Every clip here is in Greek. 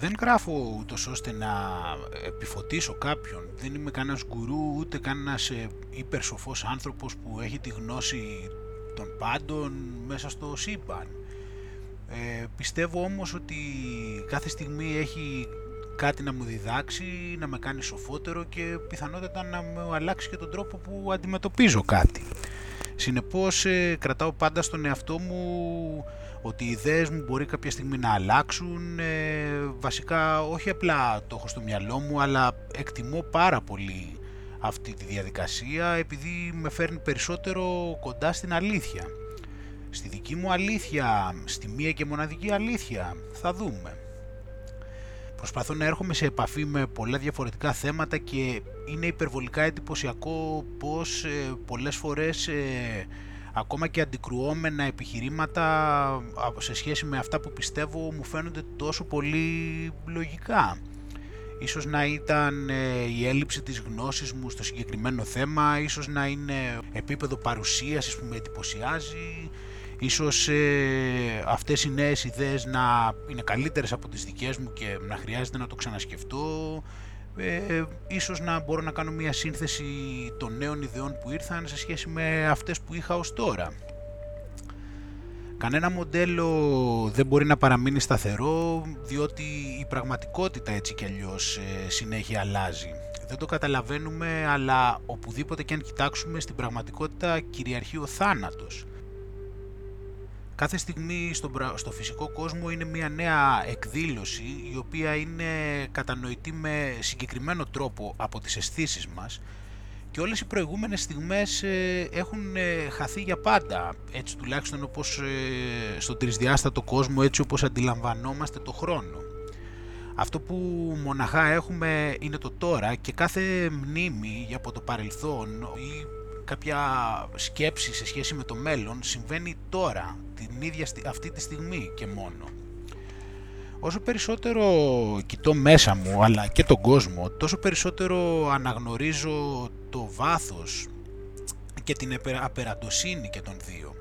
Δεν γράφω ούτως ώστε να επιφωτίσω κάποιον. Δεν είμαι κανένας γκουρού ούτε κανένας ε, υπερσοφός άνθρωπος που έχει τη γνώση των πάντων μέσα στο σύμπαν. Ε, πιστεύω όμως ότι κάθε στιγμή έχει κάτι να μου διδάξει, να με κάνει σοφότερο και πιθανότατα να μου αλλάξει και τον τρόπο που αντιμετωπίζω κάτι. Συνεπώς ε, κρατάω πάντα στον εαυτό μου ότι οι ιδέες μου μπορεί κάποια στιγμή να αλλάξουν, ε, βασικά όχι απλά το έχω στο μυαλό μου, αλλά εκτιμώ πάρα πολύ αυτή τη διαδικασία επειδή με φέρνει περισσότερο κοντά στην αλήθεια. Στη δική μου αλήθεια, στη μία και μοναδική αλήθεια, θα δούμε. Προσπαθώ να έρχομαι σε επαφή με πολλά διαφορετικά θέματα και είναι υπερβολικά εντυπωσιακό πως ε, πολλές φορές ε, ακόμα και αντικρουόμενα επιχειρήματα σε σχέση με αυτά που πιστεύω μου φαίνονται τόσο πολύ λογικά. Ίσως να ήταν ε, η έλλειψη της γνώσης μου στο συγκεκριμένο θέμα, ίσως να είναι επίπεδο παρουσίασης που με εντυπωσιάζει, ίσως ε, αυτές οι νέες ιδέες να είναι καλύτερες από τις δικές μου και να χρειάζεται να το ξανασκεφτώ, ε, ίσως να μπορώ να κάνω μια σύνθεση των νέων ιδεών που ήρθαν σε σχέση με αυτές που είχα ως τώρα. Κανένα μοντέλο δεν μπορεί να παραμείνει σταθερό διότι η πραγματικότητα έτσι κι αλλιώς ε, συνέχεια αλλάζει. Δεν το καταλαβαίνουμε αλλά οπουδήποτε και αν κοιτάξουμε στην πραγματικότητα κυριαρχεί ο θάνατος. Κάθε στιγμή στο, στο φυσικό κόσμο είναι μια νέα εκδήλωση η οποία είναι κατανοητή με συγκεκριμένο τρόπο από τις αισθήσεις μας και όλες οι προηγούμενες στιγμές ε, έχουν ε, χαθεί για πάντα, έτσι τουλάχιστον όπως ε, στον τρισδιάστατο κόσμο, έτσι όπως αντιλαμβανόμαστε το χρόνο. Αυτό που μοναχά έχουμε είναι το τώρα και κάθε μνήμη από το παρελθόν ή κάποια σκέψη σε σχέση με το μέλλον συμβαίνει τώρα, την ίδια αυτή τη στιγμή και μόνο. Όσο περισσότερο κοιτώ μέσα μου αλλά και τον κόσμο, τόσο περισσότερο αναγνωρίζω το βάθος και την απεραντοσύνη και των δύο.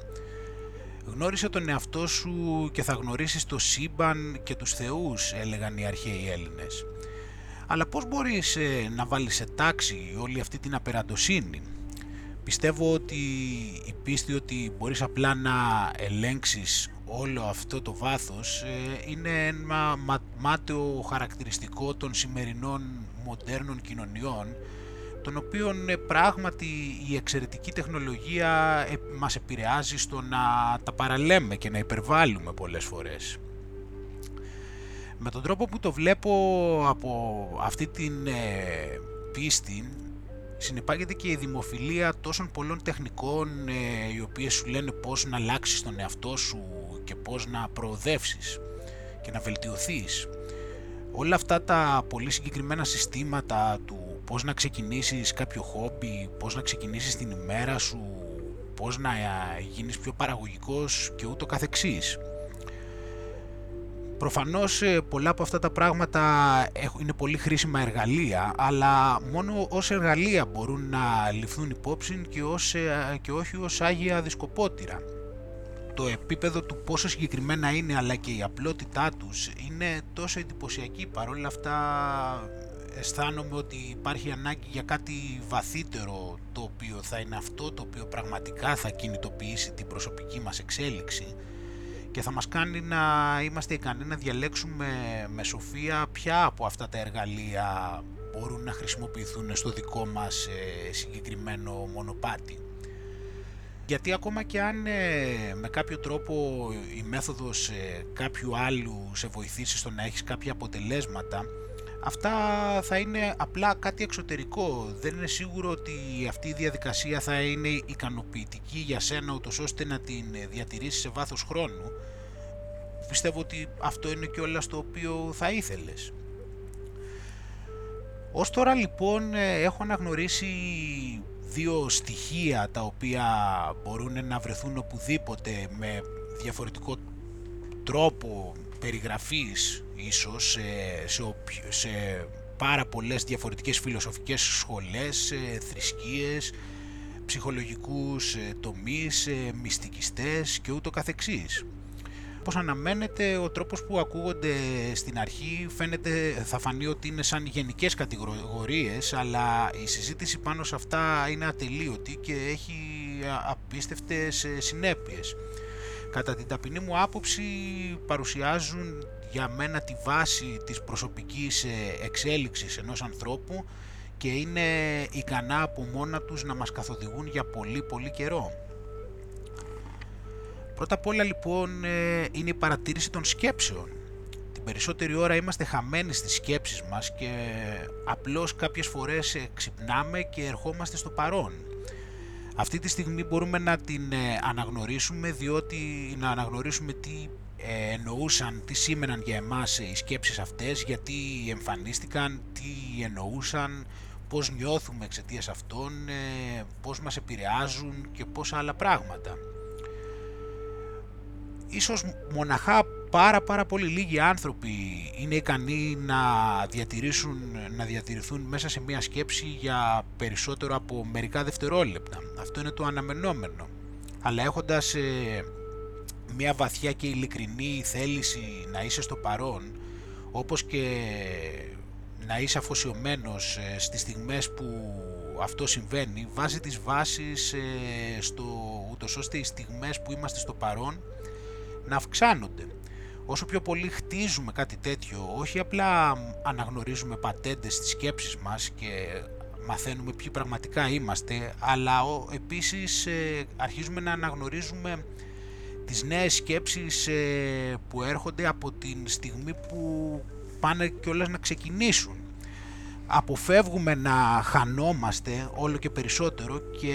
Γνώρισε τον εαυτό σου και θα γνωρίσεις το σύμπαν και τους θεούς, έλεγαν οι αρχαίοι Έλληνες. Αλλά πώς μπορείς ε, να βάλεις σε τάξη όλη αυτή την απεραντοσύνη; Πιστεύω ότι η πίστη ότι μπορείς απλά να ελέγξεις όλο αυτό το βάθος ε, είναι ένα μάταιο χαρακτηριστικό των σημερινών μοντέρνων κοινωνιών των οποίων ε, πράγματι η εξαιρετική τεχνολογία ε, μας επηρεάζει στο να τα παραλέμε και να υπερβάλλουμε πολλές φορές. Με τον τρόπο που το βλέπω από αυτή την πίστη συνεπάγεται και η δημοφιλία τόσων πολλών τεχνικών οι οποίες σου λένε πώς να αλλάξεις τον εαυτό σου και πώς να προοδεύσεις και να βελτιωθείς. Όλα αυτά τα πολύ συγκεκριμένα συστήματα του πώς να ξεκινήσεις κάποιο χόμπι, πώς να ξεκινήσεις την ημέρα σου, πώς να γίνεις πιο παραγωγικός και ούτω καθεξής. Προφανώς ε, πολλά από αυτά τα πράγματα είναι πολύ χρήσιμα εργαλεία, αλλά μόνο ως εργαλεία μπορούν να ληφθούν υπόψη και, ως, ε, και όχι ως άγια δισκοπότηρα. Το επίπεδο του πόσο συγκεκριμένα είναι αλλά και η απλότητά τους είναι τόσο εντυπωσιακή. Παρόλα αυτά αισθάνομαι ότι υπάρχει ανάγκη για κάτι βαθύτερο το οποίο θα είναι αυτό το οποίο πραγματικά θα κινητοποιήσει την προσωπική μας εξέλιξη και θα μας κάνει να είμαστε ικανοί να διαλέξουμε με σοφία ποια από αυτά τα εργαλεία μπορούν να χρησιμοποιηθούν στο δικό μας ε, συγκεκριμένο μονοπάτι. Γιατί ακόμα και αν ε, με κάποιο τρόπο η μέθοδος ε, κάποιου άλλου σε βοηθήσει στο να έχεις κάποια αποτελέσματα αυτά θα είναι απλά κάτι εξωτερικό. Δεν είναι σίγουρο ότι αυτή η διαδικασία θα είναι ικανοποιητική για σένα ούτως ώστε να την διατηρήσεις σε βάθος χρόνου. Πιστεύω ότι αυτό είναι και όλα στο οποίο θα ήθελες. Ως τώρα λοιπόν ε, έχω αναγνωρίσει δύο στοιχεία τα οποία μπορούν να βρεθούν οπουδήποτε με διαφορετικό τρόπο περιγραφής ίσως σε, σε, πάρα πολλές διαφορετικές φιλοσοφικές σχολές, θρησκείες, ψυχολογικούς τομείς, μυστικιστές και ούτω καθεξής. όπως αναμένεται ο τρόπος που ακούγονται στην αρχή φαίνεται, θα φανεί ότι είναι σαν γενικές κατηγορίες αλλά η συζήτηση πάνω σε αυτά είναι ατελείωτη και έχει απίστευτες ε, συνέπειες. Κατά την ταπεινή μου άποψη παρουσιάζουν για μένα τη βάση της προσωπικής ε, εξέλιξης ενός ανθρώπου και είναι ικανά από μόνα τους να μας καθοδηγούν για πολύ πολύ καιρό. Πρώτα απ' όλα λοιπόν ε, είναι η παρατήρηση των σκέψεων. Την περισσότερη ώρα είμαστε χαμένοι στις σκέψεις μας και απλώς κάποιες φορές ε, ξυπνάμε και ερχόμαστε στο παρόν. Αυτή τη στιγμή μπορούμε να την αναγνωρίσουμε διότι να αναγνωρίσουμε τι ε, εννοούσαν, τι σήμαιναν για εμάς οι σκέψεις αυτές, γιατί εμφανίστηκαν, τι εννοούσαν, πώς νιώθουμε εξαιτίας αυτών, ε, πώς μας επηρεάζουν και πόσα άλλα πράγματα. Ίσως μοναχά πάρα πάρα πολύ λίγοι άνθρωποι είναι ικανοί να, διατηρήσουν, να διατηρηθούν μέσα σε μία σκέψη για περισσότερο από μερικά δευτερόλεπτα. Αυτό είναι το αναμενόμενο. Αλλά έχοντας ε, μια βαθιά και ειλικρινή θέληση να είσαι στο παρόν όπως και να είσαι αφοσιωμένος ε, στις στιγμές που αυτό συμβαίνει βάζει τις βάσεις ε, στο, ούτως ώστε οι στιγμές που είμαστε στο παρόν να αυξάνονται. Όσο πιο πολύ χτίζουμε κάτι τέτοιο, όχι απλά αναγνωρίζουμε πατέντες στις σκέψεις μας και μαθαίνουμε ποιοι πραγματικά είμαστε, αλλά επίσης ε, αρχίζουμε να αναγνωρίζουμε τις νέες σκέψεις ε, που έρχονται από την στιγμή που πάνε κιόλας να ξεκινήσουν. Αποφεύγουμε να χανόμαστε όλο και περισσότερο και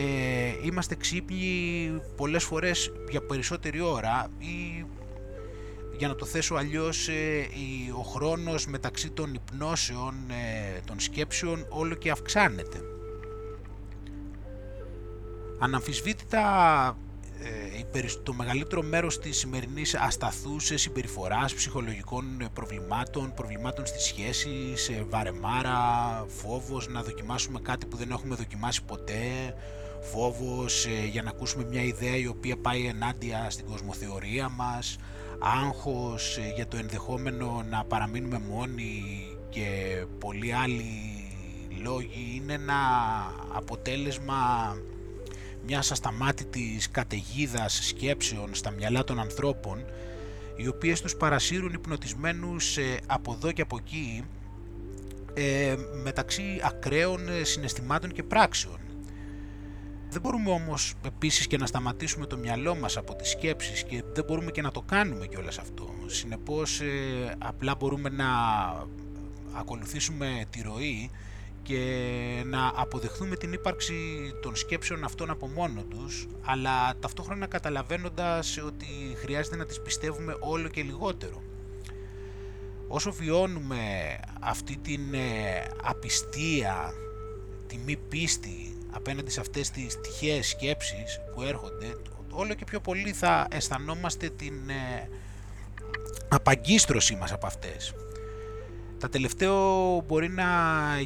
είμαστε ξύπνοι πολλές φορές για περισσότερη ώρα ή για να το θέσω αλλιώς ε, ο χρόνος μεταξύ των υπνώσεων, ε, των σκέψεων όλο και αυξάνεται. Αναμφισβήτητα ε, το μεγαλύτερο μέρος της σημερινής ασταθούς συμπεριφοράς, ψυχολογικών προβλημάτων, προβλημάτων στις σχέσεις, βαρεμάρα, φόβος να δοκιμάσουμε κάτι που δεν έχουμε δοκιμάσει ποτέ, φόβος ε, για να ακούσουμε μια ιδέα η οποία πάει ενάντια στην κοσμοθεωρία μας, άγχος ε, για το ενδεχόμενο να παραμείνουμε μόνοι και πολλοί άλλοι λόγοι είναι ένα αποτέλεσμα μιας ασταμάτητης καταιγίδας σκέψεων στα μυαλά των ανθρώπων οι οποίες τους παρασύρουν υπνοτισμένους ε, από εδώ και από εκεί ε, μεταξύ ακραίων ε, συναισθημάτων και πράξεων. Δεν μπορούμε όμως επίσης και να σταματήσουμε το μυαλό μας από τις σκέψεις και δεν μπορούμε και να το κάνουμε κιόλας αυτό. Συνεπώς απλά μπορούμε να ακολουθήσουμε τη ροή και να αποδεχθούμε την ύπαρξη των σκέψεων αυτών από μόνο τους, αλλά ταυτόχρονα καταλαβαίνοντας ότι χρειάζεται να τις πιστεύουμε όλο και λιγότερο. Όσο βιώνουμε αυτή την ε, απιστία, τη μη πίστη απέναντι σε αυτές τις τυχαίες σκέψεις που έρχονται, όλο και πιο πολύ θα αισθανόμαστε την ε, απαγκίστρωσή μας από αυτές. Τα τελευταίο μπορεί να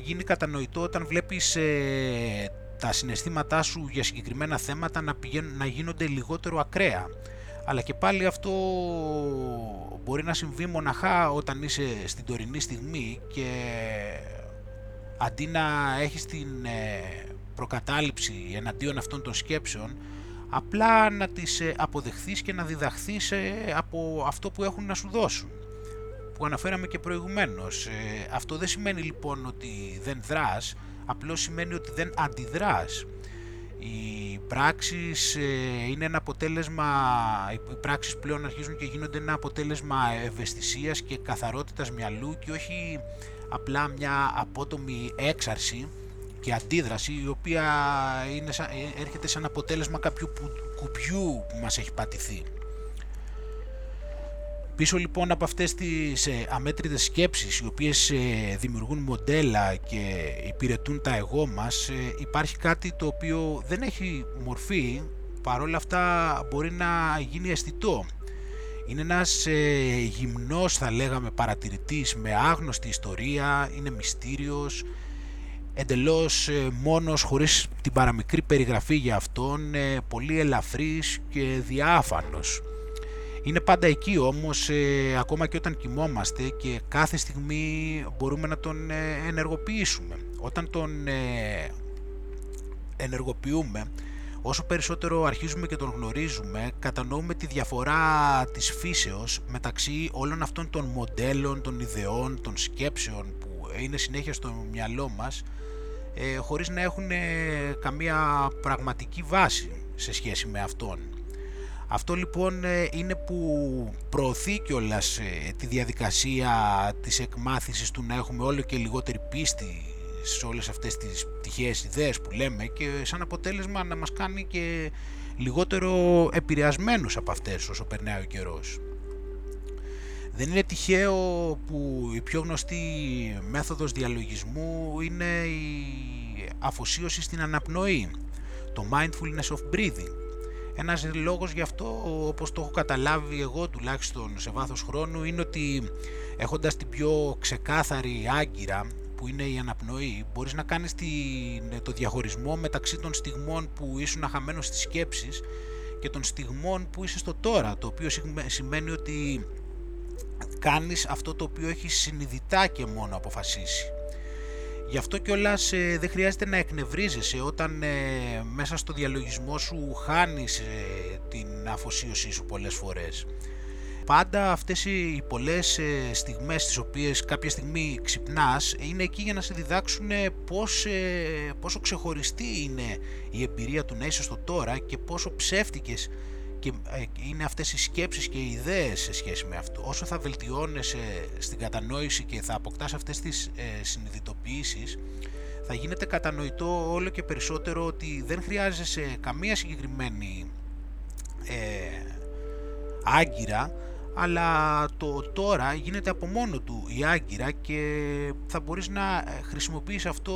γίνει κατανοητό όταν βλέπεις ε, τα συναισθήματά σου για συγκεκριμένα θέματα να, πηγαίνουν, να γίνονται λιγότερο ακραία. Αλλά και πάλι αυτό μπορεί να συμβεί μοναχά όταν είσαι στην τωρινή στιγμή και αντί να έχεις την ε, προκατάληψη εναντίον αυτών των σκέψεων απλά να τις ε, αποδεχθείς και να διδαχθείς από αυτό που έχουν να σου δώσουν που αναφέραμε και προηγουμένως. Ε, αυτό δεν σημαίνει λοιπόν ότι δεν δράς, απλώς σημαίνει ότι δεν αντιδράς. Οι πράξεις ε, είναι ένα αποτέλεσμα, οι πράξεις πλέον αρχίζουν και γίνονται ένα αποτέλεσμα ευαισθησίας και καθαρότητας μυαλού και όχι απλά μια απότομη έξαρση και αντίδραση η οποία είναι, ε, έρχεται σαν αποτέλεσμα κάποιου κουπιού που μας έχει πατηθεί. Πίσω λοιπόν από αυτές τις ε, αμέτρητες σκέψεις οι οποίες ε, δημιουργούν μοντέλα και υπηρετούν τα εγώ μας ε, υπάρχει κάτι το οποίο δεν έχει μορφή παρόλα αυτά μπορεί να γίνει αισθητό. Είναι ένας γυμνός θα λέγαμε παρατηρητής με άγνωστη ιστορία, είναι μυστήριος, εντελώς μόνος χωρίς την παραμικρή περιγραφή για αυτόν, πολύ ελαφρύς και διάφανος Είναι πάντα εκεί όμως, ε, ακόμα και όταν κοιμόμαστε και κάθε στιγμή μπορούμε να τον ε, ενεργοποιήσουμε. Όταν τον ε, ενεργοποιούμε, όσο περισσότερο αρχίζουμε και τον γνωρίζουμε, κατανοούμε τη διαφορά της φύσεως μεταξύ όλων αυτών των μοντέλων, των ιδεών, των σκέψεων που είναι συνέχεια στο μυαλό μας, ε, χωρίς να έχουν καμία πραγματική βάση σε σχέση με αυτόν. Αυτό λοιπόν ε, είναι που προωθεί κιόλας ε, τη διαδικασία της εκμάθησης του να έχουμε όλο και λιγότερη πίστη σε όλες αυτές τις τυχαίες ιδέες που λέμε και σαν αποτέλεσμα να μας κάνει και λιγότερο επηρεασμένους από αυτές όσο περνάει ο καιρός. Δεν είναι τυχαίο που η πιο γνωστή μέθοδος διαλογισμού είναι η αφοσίωση στην αναπνοή, το mindfulness of breathing. Ένας λόγος γι' αυτό, όπως το έχω καταλάβει εγώ τουλάχιστον σε βάθος χρόνου, είναι ότι έχοντας την πιο ξεκάθαρη άγκυρα που είναι η αναπνοή, μπορείς να κάνεις το διαχωρισμό μεταξύ των στιγμών που ήσουν αχαμένος στις σκέψεις και των στιγμών που είσαι στο τώρα, το οποίο σημαίνει ότι κάνεις αυτό το οποίο έχεις συνειδητά και μόνο αποφασίσει. Γι' αυτό κιόλας ε, δεν χρειάζεται να εκνευρίζεσαι όταν ε, μέσα στο διαλογισμό σου χάνεις ε, την αφοσίωσή σου πολλές φορές. Πάντα αυτές οι πολλές ε, στιγμές τις οποίες κάποια στιγμή ξυπνάς είναι εκεί για να σε διδάξουν πώς, πόσο ξεχωριστή είναι η εμπειρία του να είσαι στο τώρα και πόσο ψεύτικες και ε, είναι αυτές οι σκέψεις και οι ιδέες σε σχέση με αυτό. Όσο θα βελτιώνεσαι στην κατανόηση και θα αποκτάς αυτές τις ε, συνειδητοποιήσεις, θα γίνεται κατανοητό όλο και περισσότερο ότι δεν χρειάζεσαι καμία συγκεκριμένη ε, άγκυρα αλλά το τώρα γίνεται από μόνο του η άγκυρα και θα μπορείς να χρησιμοποιείς αυτό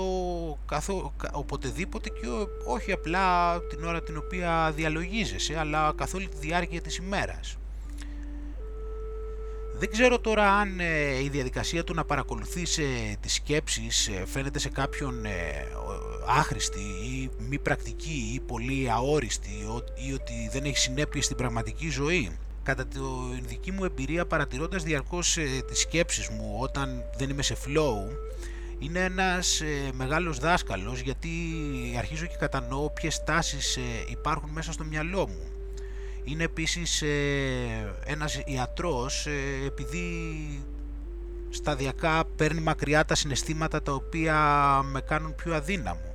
καθό, οποτεδήποτε και όχι απλά την ώρα την οποία διαλογίζεσαι αλλά καθ' όλη τη διάρκεια της ημέρας. Δεν ξέρω τώρα αν ε, η διαδικασία του να παρακολουθείς ε, τις σκέψεις ε, φαίνεται σε κάποιον άχρηστη ή μη πρακτική ή πολύ αόριστη ή ότι δεν έχει συνέπειες στην πραγματική ζωή κατά τη δική μου εμπειρία παρατηρώντας διαρκώς ε, τις σκέψεις μου όταν δεν είμαι σε flow είναι ένας ε, μεγάλος δάσκαλος γιατί αρχίζω και κατανοώ ποιες τάσεις ε, υπάρχουν μέσα στο μυαλό μου. Είναι επίσης ε, ένας ιατρός ε, επειδή σταδιακά παίρνει μακριά τα συναισθήματα τα οποία με κάνουν πιο αδύναμο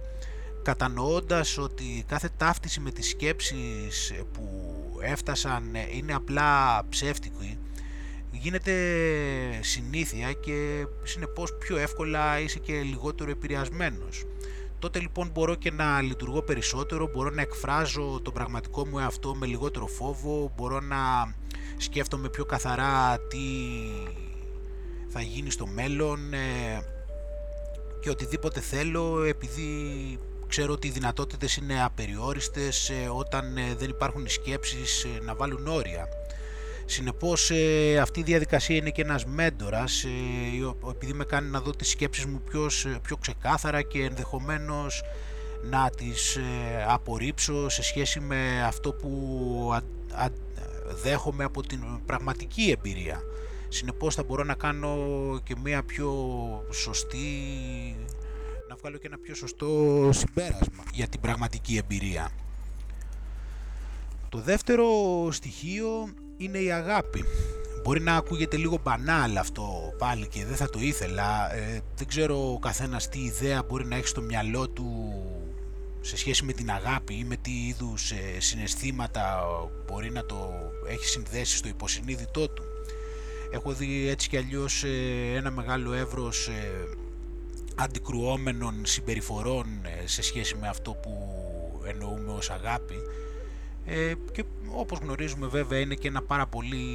κατανοώντας ότι κάθε ταύτιση με τις σκέψεις που έφτασαν είναι απλά ψεύτικοι γίνεται συνήθεια και συνεπώς πιο εύκολα είσαι και λιγότερο επηρεασμένος. Τότε λοιπόν μπορώ και να λειτουργώ περισσότερο, μπορώ να εκφράζω τον πραγματικό μου εαυτό με λιγότερο φόβο, μπορώ να σκέφτομαι πιο καθαρά τι θα γίνει στο μέλλον ε, και οτιδήποτε θέλω επειδή Ξέρω ότι οι δυνατότητες είναι απεριόριστες ε, όταν ε, δεν υπάρχουν οι σκέψεις ε, να βάλουν όρια. Συνεπώς αυτή η διαδικασία είναι και ένας μέντορας επειδή με κάνει να δω τις σκέψεις μου πιο, πιο ξεκάθαρα και ενδεχομένως να τις απορρίψω σε σχέση με αυτό που δέχομαι από την πραγματική εμπειρία. Συνεπώς θα μπορώ να κάνω και μια πιο σωστή να βγάλω και ένα πιο σωστό συμπέρασμα για την πραγματική εμπειρία. Το δεύτερο στοιχείο είναι η αγάπη. Μπορεί να ακούγεται λίγο μπανάλ αυτό πάλι και δεν θα το ήθελα. Ε, δεν ξέρω ο καθένας τι ιδέα μπορεί να έχει στο μυαλό του σε σχέση με την αγάπη ή με τι είδους ε, συναισθήματα μπορεί να το έχει συνδέσει στο υποσυνείδητό του. Έχω δει έτσι κι αλλιώς ε, ένα μεγάλο εύρος αντικρουόμενων συμπεριφορών ε, σε σχέση με αυτό που εννοούμε ως αγάπη ε, και όπως γνωρίζουμε βέβαια είναι και ένα πάρα πολύ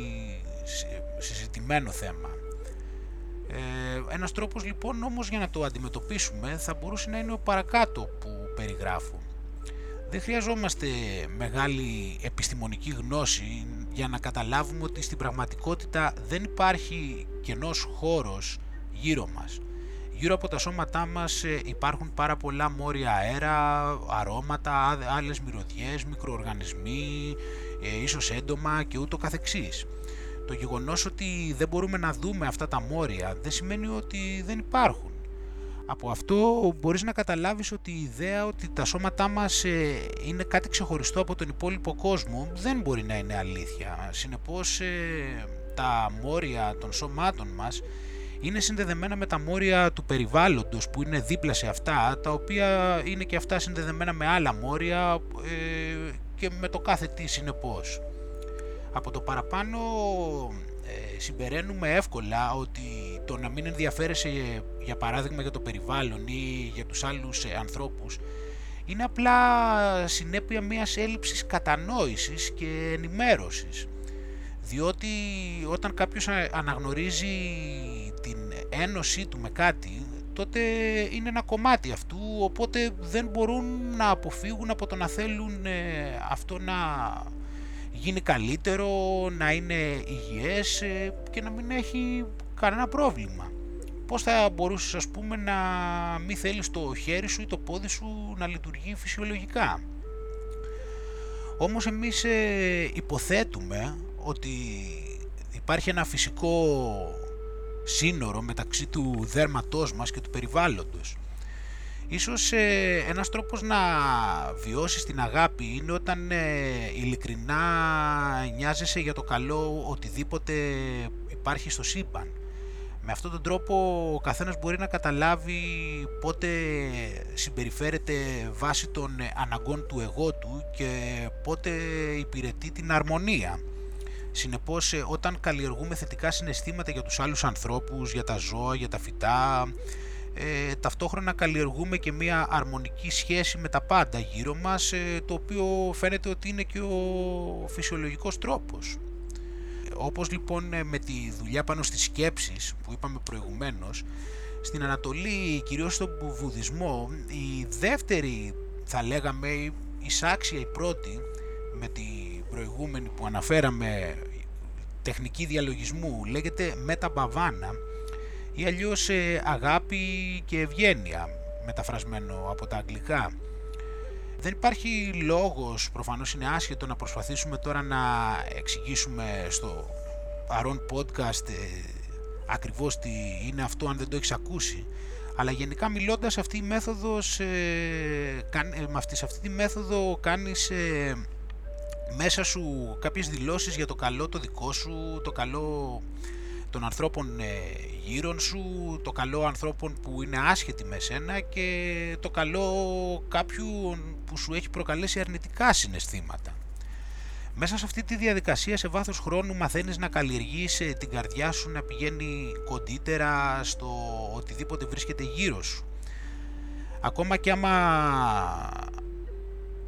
συζητημένο θέμα. Ε, ένας τρόπος λοιπόν όμως για να το αντιμετωπίσουμε θα μπορούσε να είναι ο παρακάτω που περιγράφω. Δεν χρειαζόμαστε μεγάλη επιστημονική γνώση για να καταλάβουμε ότι στην πραγματικότητα δεν υπάρχει κενός χώρος γύρω μας γύρω από τα σώματά μας ε, υπάρχουν πάρα πολλά μόρια αέρα, αρώματα, άλλες μυρωδιές, μικροοργανισμοί, ε, ίσως έντομα και ούτω καθεξής. Το γεγονός ότι δεν μπορούμε να δούμε αυτά τα μόρια δεν σημαίνει ότι δεν υπάρχουν. Από αυτό μπορείς να καταλάβεις ότι η ιδέα ότι τα σώματά μας ε, είναι κάτι ξεχωριστό από τον υπόλοιπο κόσμο δεν μπορεί να είναι αλήθεια. Συνεπώς τα μόρια των σώματων μας είναι συνδεδεμένα με τα μόρια του περιβάλλοντος που είναι δίπλα σε αυτά, τα οποία είναι και αυτά συνδεδεμένα με άλλα μόρια ε, και με το κάθε τι συνεπώς. Από το παραπάνω ε, συμπεραίνουμε εύκολα ότι το να μην ενδιαφέρεσαι για παράδειγμα για το περιβάλλον ή για τους άλλους ε, ανθρώπους είναι απλά συνέπεια μιας έλλειψης κατανόησης και ενημέρωσης διότι όταν κάποιος αναγνωρίζει την ένωσή του με κάτι τότε είναι ένα κομμάτι αυτού οπότε δεν μπορούν να αποφύγουν από το να θέλουν ε, αυτό να γίνει καλύτερο, να είναι υγιές ε, και να μην έχει κανένα πρόβλημα. Πώς θα μπορούσες ας πούμε να μην θέλεις το χέρι σου ή το πόδι σου να λειτουργεί φυσιολογικά; Όμως εμείς ε, υποθέτουμε ότι υπάρχει ένα φυσικό σύνορο μεταξύ του δέρματός μας και του περιβάλλοντος. Ίσως ε, ένας τρόπος να βιώσεις την αγάπη είναι όταν ε, ειλικρινά νοιάζεσαι για το καλό οτιδήποτε υπάρχει στο σύμπαν. Με αυτόν τον τρόπο ο καθένας μπορεί να καταλάβει πότε συμπεριφέρεται βάσει των αναγκών του εγώ του και πότε υπηρετεί την αρμονία. Συνεπώς ε, όταν καλλιεργούμε θετικά συναισθήματα για τους άλλους ανθρώπους, για τα ζώα, για τα φυτά, ε, ταυτόχρονα καλλιεργούμε και μια αρμονική σχέση με τα πάντα γύρω μας, ε, το οποίο φαίνεται ότι είναι και ο φυσιολογικός τρόπος. Όπως λοιπόν ε, με τη δουλειά πάνω στις σκέψεις που είπαμε προηγουμένως, στην Ανατολή, κυρίως στον Βουδισμό, η δεύτερη θα λέγαμε εισάξια η πρώτη με την προηγούμενη που αναφέραμε τεχνική διαλογισμού λέγεται μεταμπαβάνα ή αλλιώς ε, αγάπη και ευγένεια μεταφρασμένο από τα αγγλικά. Δεν υπάρχει λόγος, προφανώς είναι άσχετο να προσπαθήσουμε τώρα να εξηγήσουμε στο παρόν podcast ε, ακριβώς τι είναι αυτό αν δεν το έχεις ακούσει αλλά γενικά μιλώντας αυτή η μέθοδος, ε, ε με αυτή, σε αυτή τη μέθοδο κάνεις μέσα σου κάποιες δηλώσεις για το καλό το δικό σου, το καλό των ανθρώπων ε, γύρω σου, το καλό ανθρώπων που είναι άσχετοι με σένα και το καλό κάποιου που σου έχει προκαλέσει αρνητικά συναισθήματα. Μέσα σε αυτή τη διαδικασία σε βάθος χρόνου μαθαίνεις να καλλιεργείς ε, την καρδιά σου να πηγαίνει κοντύτερα στο οτιδήποτε βρίσκεται γύρω σου. Ακόμα και άμα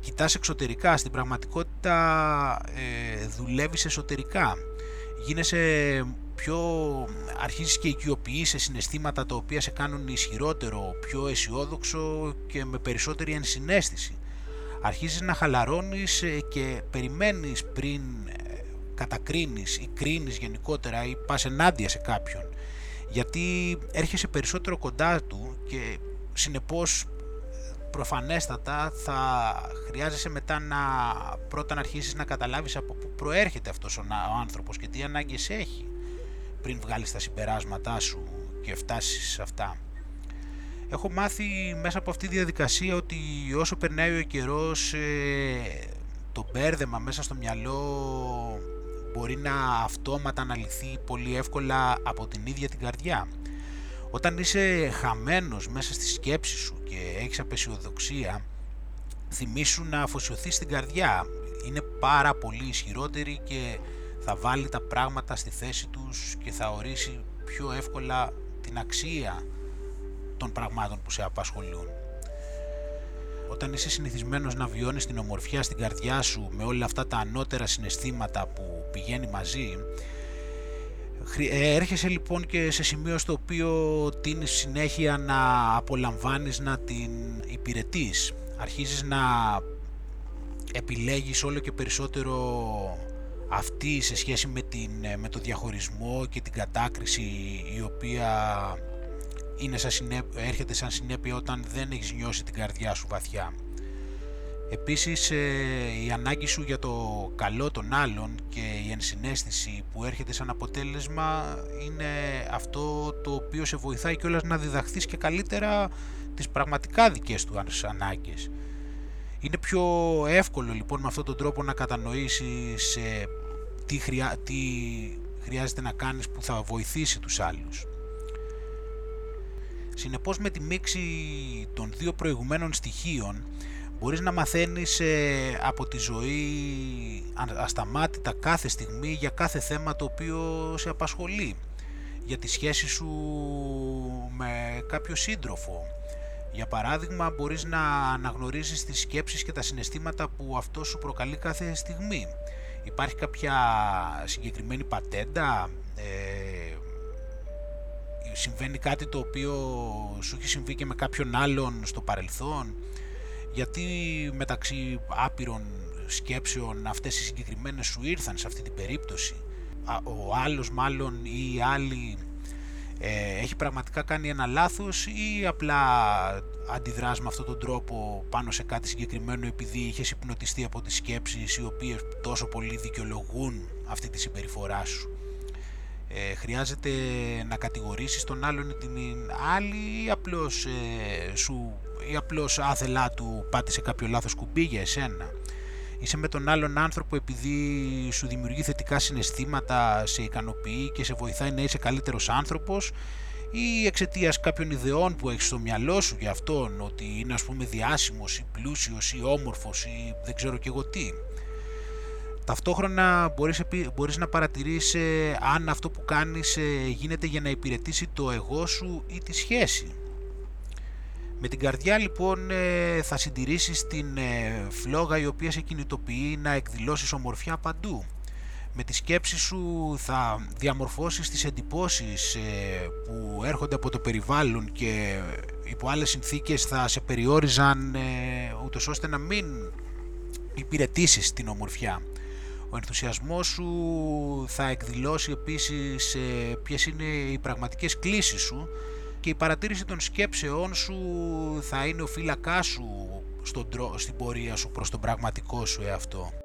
κοιτάς εξωτερικά, στην πραγματικότητα ε, δουλεύεις εσωτερικά. Γίνεσαι πιο αρχίζεις και οικειοποιείς συναισθήματα τα οποία σε κάνουν ισχυρότερο, πιο αισιόδοξο και με περισσότερη ενσυναίσθηση. Αρχίζεις να χαλαρώνεις ε, και περιμένεις πριν ε, κατακρίνεις ή κρίνεις γενικότερα ή πας ενάντια σε κάποιον γιατί έρχεσαι περισσότερο κοντά του και συνεπώς προφανέστατα θα χρειάζεσαι μετά να πρώτα να αρχίσεις να καταλάβεις από πού προέρχεται αυτός ο άνθρωπος και τι ανάγκες έχει πριν βγάλεις τα συμπεράσματά σου και φτάσεις σε αυτά. Έχω μάθει μέσα από αυτή τη διαδικασία ότι όσο περνάει ο καιρός ε, το μπέρδεμα μέσα στο μυαλό μπορεί να αυτόματα αναλυθεί πολύ εύκολα από την ίδια την καρδιά. Όταν είσαι χαμένος μέσα στη σκέψη σου και έχεις απεσιοδοξία, θυμήσου να αφοσιωθείς στην καρδιά. Είναι πάρα πολύ ισχυρότερη και θα βάλει τα πράγματα στη θέση τους και θα ορίσει πιο εύκολα την αξία των πραγμάτων που σε απασχολούν. Όταν είσαι συνηθισμένος να βιώνεις την ομορφιά στην καρδιά σου με όλα αυτά τα ανώτερα συναισθήματα που πηγαίνει μαζί, ε, έρχεσαι λοιπόν και σε σημείο στο οποίο τίνεις συνέχεια να απολαμβάνεις να την υπηρετείς. Αρχίζεις να επιλέγεις όλο και περισσότερο αυτή σε σχέση με, την, με το διαχωρισμό και την κατάκριση η οποία είναι σαν έρχεται σαν συνέπεια όταν δεν έχεις νιώσει την καρδιά σου βαθιά. Επίσης ε, η ανάγκη σου για το καλό των άλλων και η ενσυναίσθηση που έρχεται σαν αποτέλεσμα είναι αυτό το οποίο σε βοηθάει κιόλας να διδαχθείς και καλύτερα τις πραγματικά δικές του ανάγκες. Είναι πιο εύκολο λοιπόν με αυτόν τον τρόπο να κατανοήσεις ε, τι, χρειά, τι χρειάζεται να κάνεις που θα βοηθήσει τους άλλους. Συνεπώς με τη μίξη των δύο προηγουμένων στοιχείων μπορείς να μαθαίνεις ε, από τη ζωή ασταμάτητα κάθε στιγμή για κάθε θέμα το οποίο σε απασχολεί. Για τη σχέση σου με κάποιο σύντροφο. Για παράδειγμα μπορείς να αναγνωρίζεις τις σκέψεις και τα συναισθήματα που αυτό σου προκαλεί κάθε στιγμή. Υπάρχει κάποια συγκεκριμένη πατέντα ε, συμβαίνει κάτι το οποίο σου έχει συμβεί και με κάποιον άλλον στο παρελθόν; Γιατί μεταξύ άπειρων σκέψεων αυτές οι συγκεκριμένες σου ήρθαν σε αυτή την περίπτωση; Ο άλλος μάλλον ή η άλλη ε, έχει πραγματικά κάνει ένα λάθος ή απλά αντιδράς με αυτόν τον τρόπο πάνω σε κάτι συγκεκριμένο επειδή είχες υπνοτιστεί από τις σκέψεις οι οποίες τόσο πολύ δικαιολογούν αυτή τη συμπεριφορά σου; Ε, χρειάζεται να κατηγορήσεις τον άλλον ή την άλλη ή απλώς, ε, σου, ή απλώς άθελά του πάτησε κάποιο λάθος κουμπί για εσένα. Είσαι με τον άλλον άνθρωπο επειδή σου δημιουργεί θετικά συναισθήματα, σε ικανοποιεί και σε βοηθάει να είσαι καλύτερος άνθρωπος ή εξαιτίας κάποιων ιδεών που έχεις στο μυαλό σου για αυτόν, ότι είναι ας πούμε διάσημος ή πλούσιος ή όμορφος ή δεν ξέρω και εγώ τι. Ταυτόχρονα μπορείς, μπορείς να παρατηρήσεις ε, αν αυτό που κάνεις ε, γίνεται για να υπηρετήσει το εγώ σου ή τη σχέση. Με την καρδιά λοιπόν ε, θα συντηρήσεις την φλόγα η οποία σε κινητοποιεί να εκδηλώσεις ομορφιά παντού. Με τη σκέψη σου θα διαμορφώσεις τις εντυπώσεις που έρχονται από το περιβάλλον και υπό άλλες συνθήκες θα σε περιόριζαν ούτως ώστε να μην υπηρετήσεις την ομορφιά. Ο ενθουσιασμός σου θα εκδηλώσει επίσης ε, ποιες είναι οι πραγματικές κλήσεις σου και η παρατήρηση των σκέψεών σου θα είναι ο φύλακάς σου στον, στην πορεία σου προς τον πραγματικό σου εαυτό.